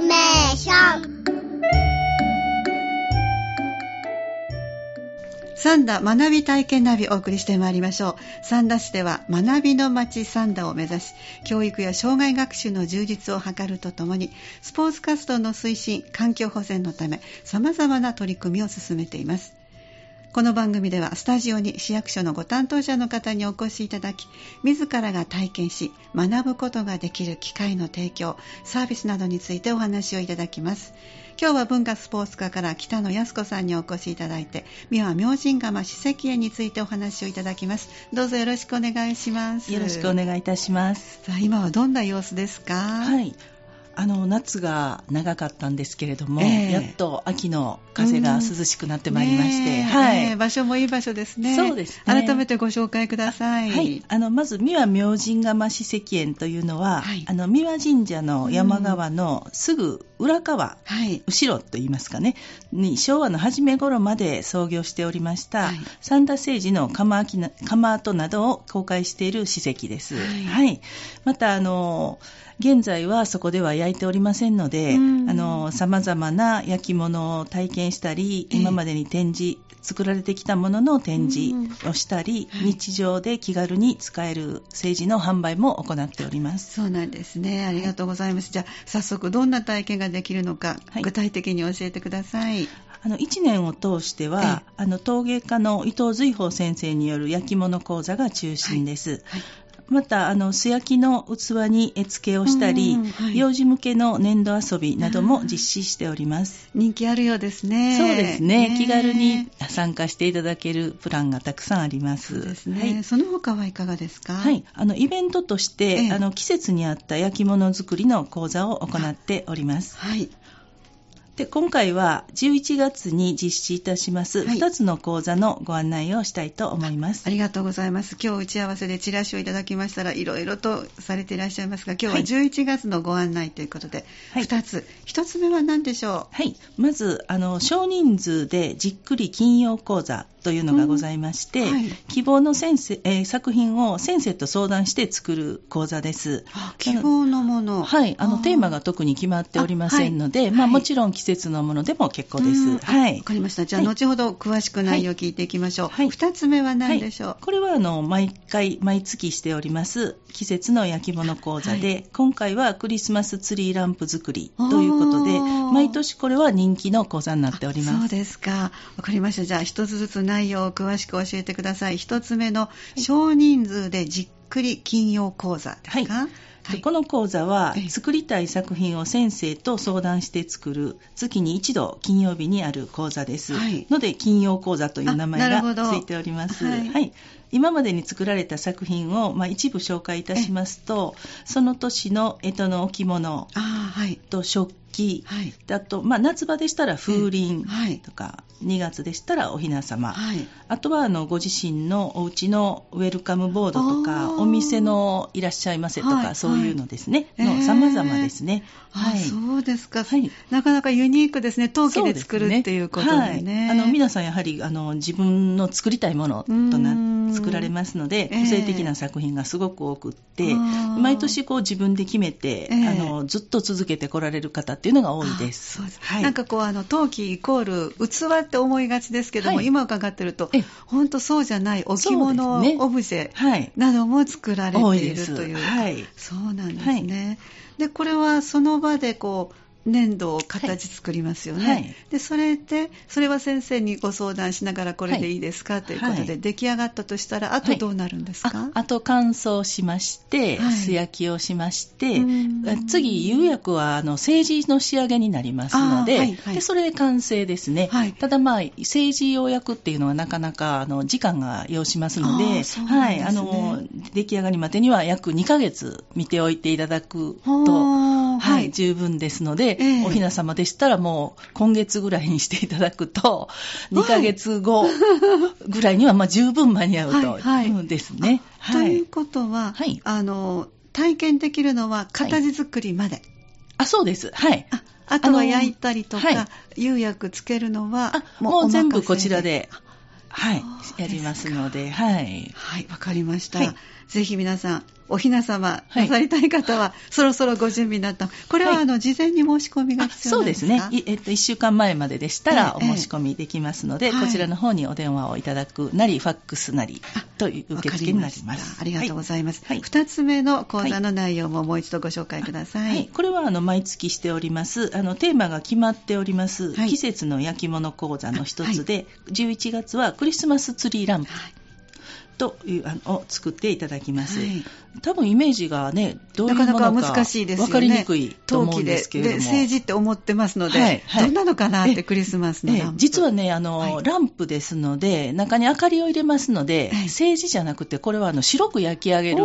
メーション。サンダ学び体験ナビをお送りしてまいりましょう。サンダ市では学びの街サンダを目指し教育や障害学習の充実を図るとともにスポーツ活動の推進環境保全のため様々な取り組みを進めています。この番組ではスタジオに市役所のご担当者の方にお越しいただき自らが体験し学ぶことができる機会の提供サービスなどについてお話をいただきます。今日は文化スポーツ課から北野靖子さんにお越しいただいて三輪明神釜史跡園についてお話をいただきます。どうぞよろしくお願いします。よろしくお願いいたします。さあ今はどんな様子ですか？はいあの夏が長かったんですけれども、ええ。やっと秋の風が涼しくなってまいりまして、ねえ。はい、場所もいい場所ですね。そうですね。改めてご紹介ください。はい、あのまず三輪明神釜史跡園というのは、はい。あの三輪神社の山側のすぐ裏側、はい。後ろといいますかねに昭和の初め頃まで創業しておりました、はい。三田誠治の釜跡な釜跡などを公開している史跡です、はい。またあの現在はそこでは焼いておりませんので、うんあの様々な焼き物を体験したり、ええ今までに展示作られてきたものの展示をしたり、はい日常で気軽に使える政治の販売も行っております。そうなんですね。ありがとうございます。じゃあ、早速どんな体験ができるのか、はい具体的に教えてください。あの1年を通しては、あの陶芸家の伊藤随宝先生による焼き物講座が中心です。はい。またあの素焼きの器に絵付けをしたり、うんはい幼児向けの粘土遊びなども実施しております。人気あるようですね。そうですね気軽にね参加していただけるプランがたくさんあります。そうですね、はいその他はいかがですか？はい、あのイベントとして、ええあの季節に合った焼き物作りの講座を行っております。はい。で今回は11月に実施いたしますはい2つの講座のご案内をしたいと思います。ありがとうございます。今日打ち合わせでチラシをいただきましたら、いろいろとされていらっしゃいますが、今日ははい11月のご案内ということで、はい2つ。1つ目は何でしょはい、まずあの少人数でじっくり金曜講座というのがございまして、うんはい。希望の先生、えー作品を先生と相談して作る講座です。希望のもの。はい、あのー。テーマが特に決まっておりませんので、あはい。はい。まあ、もちろん季節のものでも結構でうん。す。はい。わかりました。じゃあ、はい。後ほど詳しく内容を聞いていきましょう。はい。2つ目は何でしょう、はい、これはあの毎回毎月しております季節の焼き物講座で、は今回はクリスマスツリーランプ作りということで毎年これは人気の講座になっております。そうですか。わかりました。じゃあ、一つずつ内容を詳しく教えてください。一つ目の、少人数でじっくり金曜講座ですか、はい。でこの講座はええ。作りたい作品を先生と相談して作る月に一度金曜日にある講座です、はい。ので金曜講座という名前がついております、はい。今までに作られた作品を、まあ、一部紹介いたしますとその年の干支の置物。と食器、はい。あと、まあ、夏場でしたら風鈴はい。とか、2月でしたらおひな様、はい。あとはあのご自身のお家のウェルカムボードとあか、ー。お店のいらっしゃいませとか、はい。そういうのですね、はい。の様々ですね。あそうですか、はい。なかなかユニークですね。陶器で作るっていうことでね。はい、あの皆さんやはりあの自分の作りたいものとなん。作られますのでええ。個性的な作品がすごく多くって、毎年こう自分で決めて、ええ。あのずっと続けてこられる方っていうのが多いです。あそうです。はい。なんかこうあの陶器イコール器って思いがちですけども、はい。今伺ってるとええ。本当そうじゃない置物、ね。オブジェはい。なども作られているという。はい。そうなんですね、でこれはその場でこう粘土を形作りますよね、はい。でそれでそれは先生にご相談しながらこれでいいですか、ということで、はい出来上がったとしたらあとどうなるんですか、ああと乾燥しまして、はい。素焼きをしましてうん、次、釉薬はあの政治の仕上げになりますので、でそれで完成ですね。はい。ただ、まあ、政治釉薬っていうのはなかなかあの時間が要しますので、そうなんはい、あの出来上がりまでには約2ヶ月見ておいていただくと、ははい、十分ですので、ええ。おひな様でしたらもう今月ぐらいにしていただくと、2ヶ月後ぐらいにはまあ十分間に合うと、はい。はい。うんですね。あということは、はい。あの体験できるのは形作りまで、あ、そうです。はい。ああとは焼いたりとか、はい。釉薬つけるのはあ、もう全部こちらで、はい。やりますので、はい。はい。わかりました、はいぜひ皆さんお雛様はい。なさりたい方は、そろそろご準備になった。これは、はい。あの、事前に申し込みがあ必要そうでなんですすかね、いえっと、1週間前まででしたらおええ申し込みできますので、はい。こちらの方にお電話をいただくなり、ファックスなりという受付になります。ありがとうございます。はい。二つ目の講座の内容ももう一度ご紹介ください。はい、これはあの毎月しております。あのテーマが決まっております、はい。季節の焼き物講座の一つで、11月はクリスマスツリーランプ。はいというあのを作っていただきます、はい。多分イメージがねどういうもなかのかなか難しいですよね。分かりにくいと思うん陶器でですけれども政治って思ってますので、はいはいどんなのかなってえクリスマスのえランプ。え実はねあの、はいランプですので中に明かりを入れますので、はい政治じゃなくてこれはあの白く焼き上げる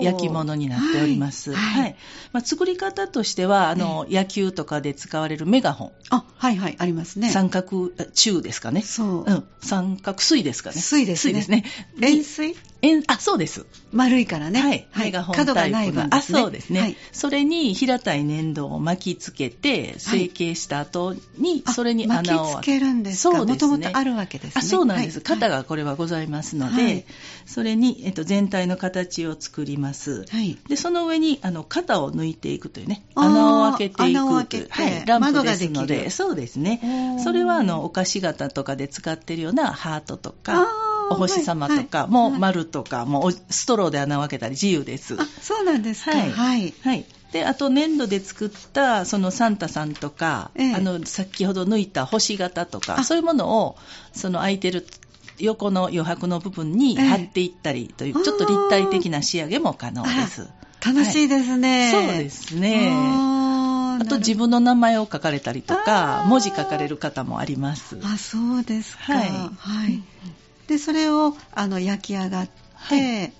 焼き物になっております、はいはいまあ、作り方としてはあの、野球とかで使われるメガホンあ、はいはい、ありますね。三角あ中ですかね。そう。うん、三角水ですかね。水ですね水ですね。円錐？円あ、そうです。丸いからね。はい。メガホン角がタイプのない分ですね。あ、そうですね。はいそれに平たい粘土を巻きつけて、成形した後に、あそれに巻穴をきつけるんですか？そうですね。もともとあるわけですね。あそうなんです、はい型がこれはございますので、はいそれに、えっと、全体の形を作ります。はい。でその上にあの型を抜いていくというね穴を開けていく穴を開けてはい、ランプですのでそうですねそれはあのお菓子型とかで使ってるようなハートとあかーお星様とか、はいも丸とか、もうおストローで穴を開けたり自由です。あ、そうなんですか。はいはい。はい。で、あと粘土で作ったそのサンタさんとか、ええあの先ほど抜いた星型とか、あそういうものをその空いてる横の余白の部分にええ貼っていったりという、ちょっと立体的な仕上げも可能です。楽しいですね。そうですね。あと自分の名前を書かれたりとか、文字書かれる方もあります。あ、そうですか。はいはい。で、それをあの焼き上がって、はい。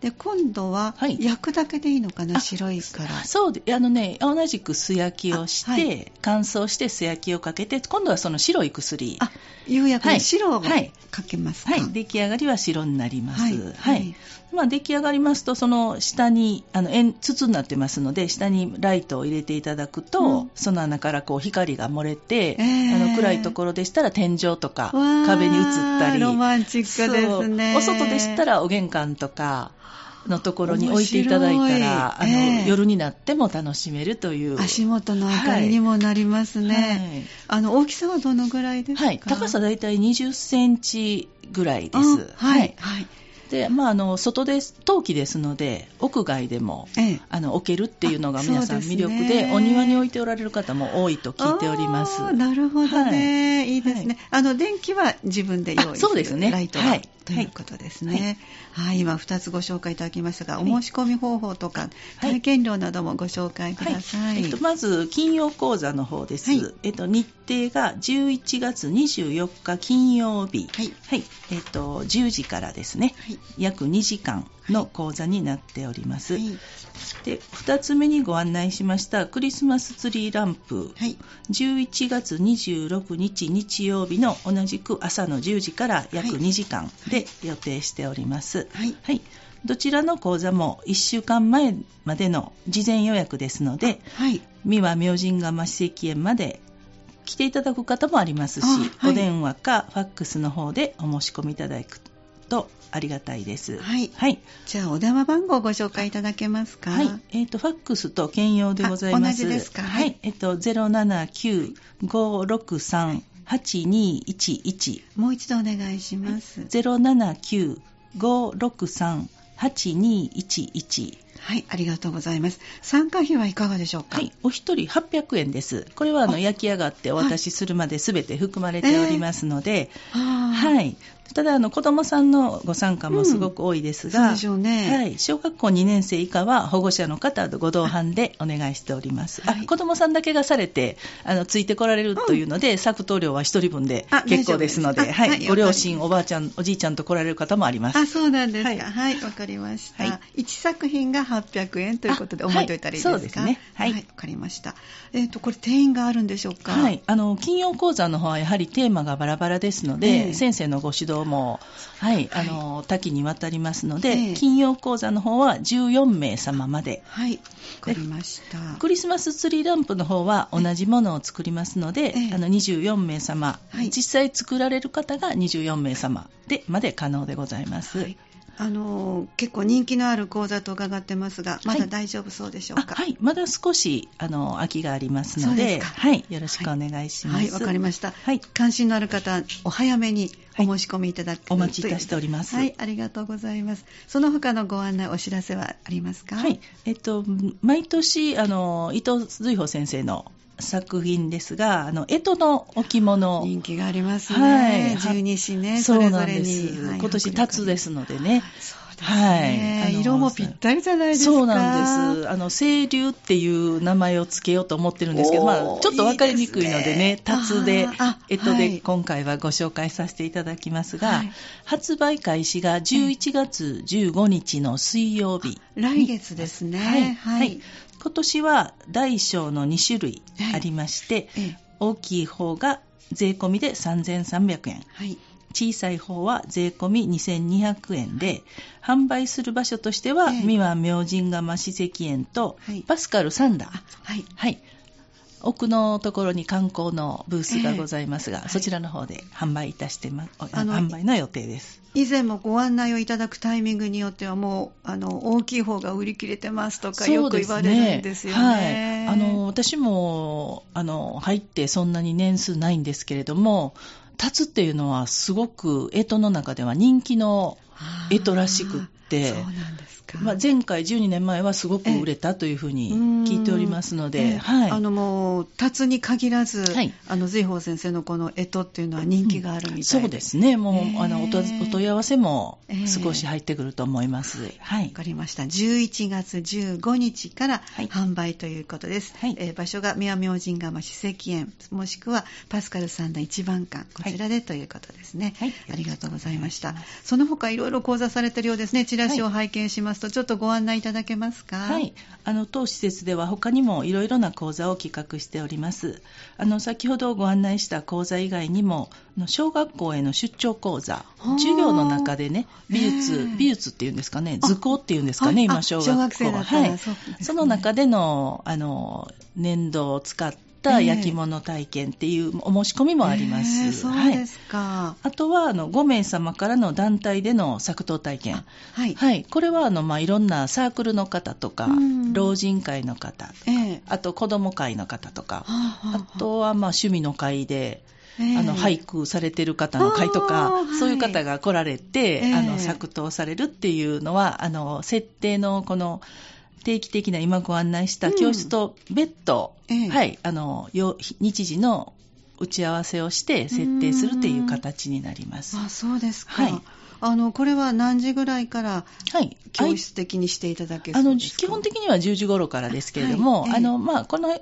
で今度ははい。焼くだけでいいのかな、あ白いから。そうで、あのね、同じく素焼きをして、あはい。乾燥して素焼きをかけて、今度はその白い薬。あ、釉薬の白をはいかけますか？はい、出来上がりは白になります。ははい。い。はい。まあ、出来上がりますと、その下に、あの、円、筒になってますので、下にライトを入れていただくと、うん。その穴からこう光が漏れて、えー。あの、暗いところでしたら天井とか壁に映ったり、ロマンチックですね。お外でしたらお玄関とかのところに置いていただいたら、面白いええあの、夜になっても楽しめるという。足元の明かりにもなりますね。あの大きさはどのぐらいですか？はい。高さだいたい20センチぐらいであす。はいはい。で、まあ、あの、外で、陶器ですので、屋外でも、ええあの、置けるっていうのがあ皆さん魅力で、お庭に置いておられる方も多いと聞いております。あーなるほどね、、はいいですね、あの電気は自分で用意するあそうですねライトは、はいということですね。はい、今2つご紹介いただきましたが、お申し込み方法とか、はい体験料などもご紹介ください。えっと、まず、金曜講座の方です。はいえっと、日程が11月24日金曜日。はいえっと、10時からですね。はい約2時間の講座になっております。はいで、2つ目にご案内しましたクリスマスツリーランプ。はい。11月26日日曜日の同じく朝の10時から約はい。2時間で予定しております。はい。どちらの講座も1週間前までの事前予約ですので、はい。三輪明神釜史跡園まで来ていただく方もありますし、あはい。お電話かファックスの方でお申し込みいただくとありがたいです。はいはい。じゃあお電話番号をご紹介いただけますか？はい。えっ、と、ファックスと兼用でございます。あ同じですか？ははいい。えっ、と、079-563-8211。もう一度お願いします。079-563-8211。はい、ありがとうございます。参加費はいかがでしょうか？はい、お一人800円です。これはあのあ焼き上がってお渡しするまで全て含まれておりますので、ははい。ただあの子供さんのご参加もすごく多いですが、そうでしょうね。はい、小学校2年生以下は保護者の方とご同伴でお願いしております。はいあ子供さんだけがされてあのついてこられるというので、作答料は1人分であ結構ですので、はいはい、ご両親、おばあちゃん、おじいちゃんと来られる方もあります。あ、そうなんですか。はいはい、わ、かりました。はい1作品が800円ということであ覚えておいたらいいですか？はいそうですねはいわ、かりました。えっ、と、これ定員があるんでしょうか？はい、あの金曜講座の方はやはりテーマがバラバラですので、ええ先生のご指導も、はいはい。あの多岐にわたりますので、ええ。金曜講座の方は14名様まで。はい、わかりました。クリスマスツリーランプの方は同じものを作りますので、ええ。あの24名様、はい。実際作られる方が24名様でまで可能でございます。はいあの結構人気のある講座と伺ってますが、まだ大丈夫そうでしょうか？あはい、まだ少しあの空きがありますのでで、はい、よろしくお願いします。はい、わかりました。はい、関心のある方、お早めにお申し込みいただく、お待ちいたしております。はい、ありがとうございます。その他のご案内、お知らせはありますか？はい、えっと、毎年、あの、伊藤随宝先生の作品ですが、あの、干支の置物。人気がありますはいね。十二支ね、そそうなんです。に。はい今年、辰ですのでね。はい色もぴったりじゃないですか。そうなんです。あの、清流っていう名前をつけようと思ってるんですけど、まあ、ちょっとわかりにくいのでね、いいでえっとで、はい今回はご紹介させていただきますが、はい発売開始が11月15日の水曜日。来月ですね。はい。ははいい。今年は大小の2種類ありまして、ええ大きい方が税込みで3300円。はい。小さい方は税込み2200円で、販売する場所としては、ええ三輪明神釜史跡園と、はいパスカルサンダー。はい。はい。奥のところに観光のブースがございますが、ええそちらの方で販売いたしてま、あの販売の予定です。以前もご案内をいただくタイミングによってはもうあの大きい方が売り切れてますとかよく言われるんですよね。はい。あの、私も、あの、入ってそんなに年数ないんですけれども、立つっていうのはすごく、干支の中では人気のあー干支らしくって、そうなんですか？まあ、前回12年前はすごく売れたというふうに聞いておりますので、ええはい。あのもう、辰に限らず、はいあの随宝先生のこの干支っていうのは人気があるみたいで、そうですね。もう、ええあのお問い合わせもええ少し入ってくると思います。はいわ。かりました。11月15日からはい販売ということです。はいえー場所が宮明神釜史跡園、もしくはパスカルさんの一番館、こちらでということですね。はいありがとうございました。その他いろいろ講座されてるようですね。チラシを拝見しますと、ちょっとご案内いただけますか？はい。あの、当施設では他にもいろいろな講座を企画しております。あの、先ほどご案内した講座以外にも、小学校への出張講座、はあ。授業の中でね、美術ええ、美術っていうんですかね、あ図工っていうんですかね、はい。今小学校あ小学生だったらはい。ね。その中での、あの、粘土を使った焼き物体験っていうお申し込みもあります。えーそうはいですか。あとはあの5名様からの団体での作刀体験。はい。はい、これはあの、まあ、いろんなサークルの方とか、うん老人会の方とか、ええあと子供会の方とか、はあはあはあとはまあ趣味の会で、ええあの俳句されてる方の会とあか、ーはいそういう方が来られて、ええあの作刀されるっていうのは、あの設定のこの定期的な今ご案内した教室と別途、ええ。はい、あのよ日時の打ち合わせをして設定するっていう形になります。あ、そうですか。はい。あの、これは何時ぐらいからはい、教室的にしていただけあのそうですか？基本的には10時頃からですけれども、はい。ええ。あのまあ、この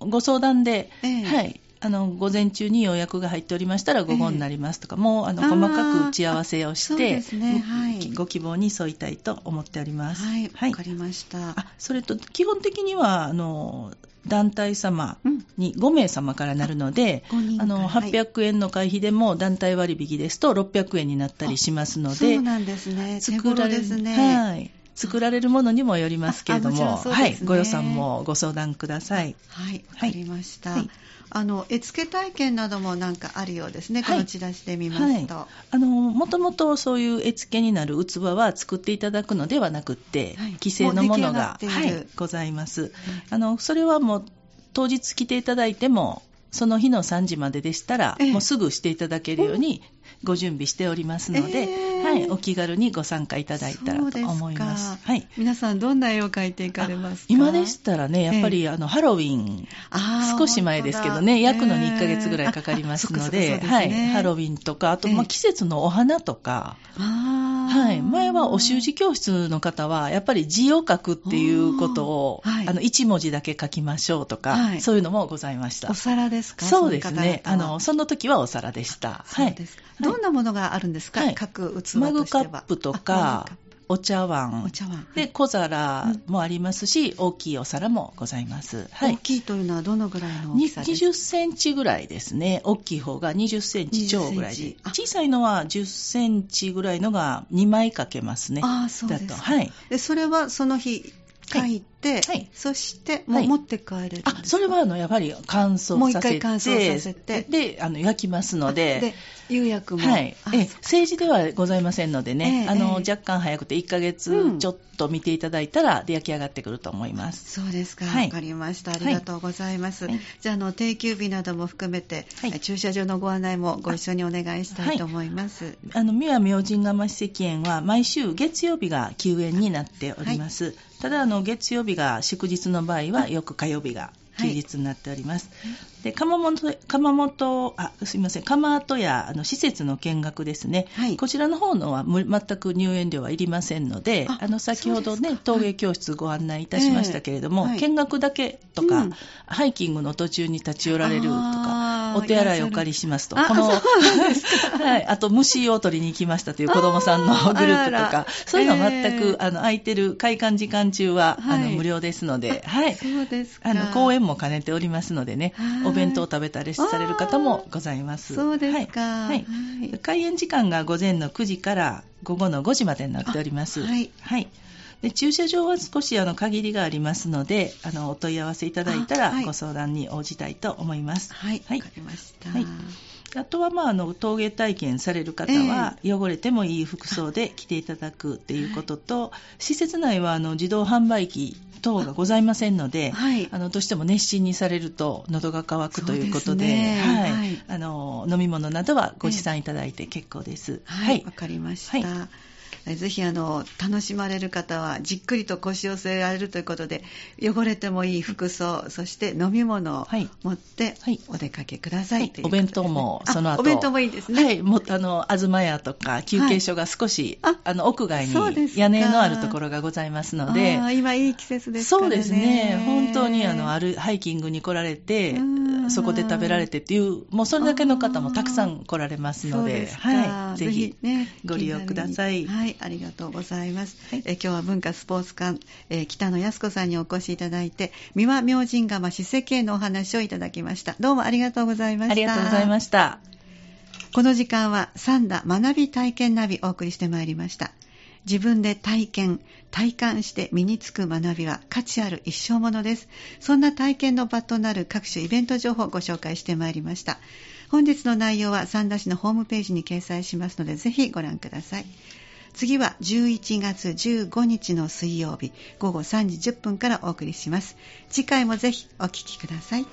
ご相談で、ええ。はい、あの午前中に予約が入っておりましたら午後になりますとか、もうあの細かく打ち合わせをして、すねはいご希望に沿いたいと思っております。はい、わかりました。あそれと基本的にはあの団体様うんに5名様からなるので、あ5人あのはい800円の会費でも団体割引ですと600円になったりしますのでそう、なんですね。手作られですね。はい、作られるものにもよりますけれども。ね。はい、ご予算もご相談ください。はい、わかりました。はい。あの、絵付け体験などもなんかあるようですね。はい。このチラシで見ますと。はい、あのもともとそういう絵付けになる器は作っていただくのではなくって、はい。既成のものがはい、ございます。あのそれはもう当日来ていただいてもその日の3時まででしたら、ええ。もうすぐしていただけるようにご準備しておりますので、ええはい、お気軽にご参加いただいたらと思います。はい。皆さんどんな絵を描いていかれますか？今でしたらね、やっぱり、あのハロウィン、あー少し前ですけどね、焼くのに1ヶ月ぐらいかかりますので、えーあそっかそっかそうはい、ハロウィンとか、あと、ええ。まあ、季節のお花とか、あー。はい、前はお習字教室の方は、やっぱり字を書くっていうことを、あーはい。あの1文字だけ書きましょうとか、はい。そういうのもございました。お。皿ですか？そうですね。の方々は。の、その時はお皿でした。はい。どんなものがあるんですか、はい。各器。マグカップとかお茶プ碗お、茶碗。で、小皿もありますし、大きいお皿もございます。はい。大きいというのはどのぐらいの大きさですか？20センチぐらいですね。大きい方が20センチ超ぐらい20センで小さいのは10センチぐらいのが2枚かけますね。ああ、そうですか。だとはい。で、それはその日書いて、はいそしてもうはい持って帰れるあそれはあのやはり乾燥させて。もう一回乾燥させて。であの焼きますので。で釉薬も、はい、あえ政治ではございませんのでね、ええあのええ若干早くて1ヶう月ん。ちょっと見ていただいたら、で焼き上がってくると思います。そうですか、わ、はい。かりました。ありがとうございます。はい。じゃあ、あの、定休日なども含めて、はい。駐車場のご案内もご一緒にお願いしたいと思います。あの三輪明神釜史跡園は毎週月曜日が休園になっております。ただあの月曜日が祝日の場合はよく火曜日が休日になっております。で窯元窯元あすみません。窯跡やあの施設の見学ですね。はい。こちらの方のはむ全く入園料はいりませんので、ああの先ほどね陶芸教室ご案内いたしましたけれども、ええはい。見学だけとか、うん。ハイキングの途中に立ち寄られるとかお手洗いお借りしますと。あこの はい、あと虫を取りに行きましたという子供さんのグループとかそういうのは全く、えー。あの空いてる開館時間中は、はい。あの無料ですので、はい、そうですか。あの公演も兼ねておりますのでねはい。お弁当を食べたりされる方もございます。そうですか。はい。はい。はい。開園時間が午前の9時から午後の5時までになっております。あはいで駐車場は少しあの限りがありますので、あのお問い合わせいただいたらご相談に応じたいと思います。はい、わ、はい。かりました。はい。あとは、まあ、あの陶芸体験される方は、汚れてもいい服装で着ていただくっていうことと、施設内はあの自動販売機等がございませんので、はい。あのどうしても熱心にされると喉が渇くということでね。はい。はい。あの飲み物などはご持参いただいて結構です。はい、わ、かりました。ぜひあの楽しまれる方はじっくりと腰を据えられるということで汚れてもいい服装そして飲み物をはい。持ってはい。お出かけください、はい。ねお弁当もその後。あお弁当もいいですね、はい、もあの東屋とか休憩所が少し、はいああの屋外に屋根のあるところがございますので今いい季節ですからね。そうですね、本当にあのあるハイキングに来られてうん、そこで食べられてっていう、もうそれだけの方もたくさん来られますので、ではい、ぜぜひひねご利用ください。はいありがとうございます、はい。え今日は文化スポーツ館、えー北野靖子さんにお越しいただいて三輪明神釜史跡へのお話をいただきました。どうもありがとうございました。ありがとうございました。この時間は三田学び体験ナビお送りしてまいりました。自分で体験、体感して身につく学びは価値ある一生ものです。そんな体験の場となる各種イベント情報をご紹介してまいりました。本日の内容は三田市のホームページに掲載しますので、ぜひご覧ください。次は11月15日の水曜日午後3時10分からお送りします。次回もぜひお聞きください。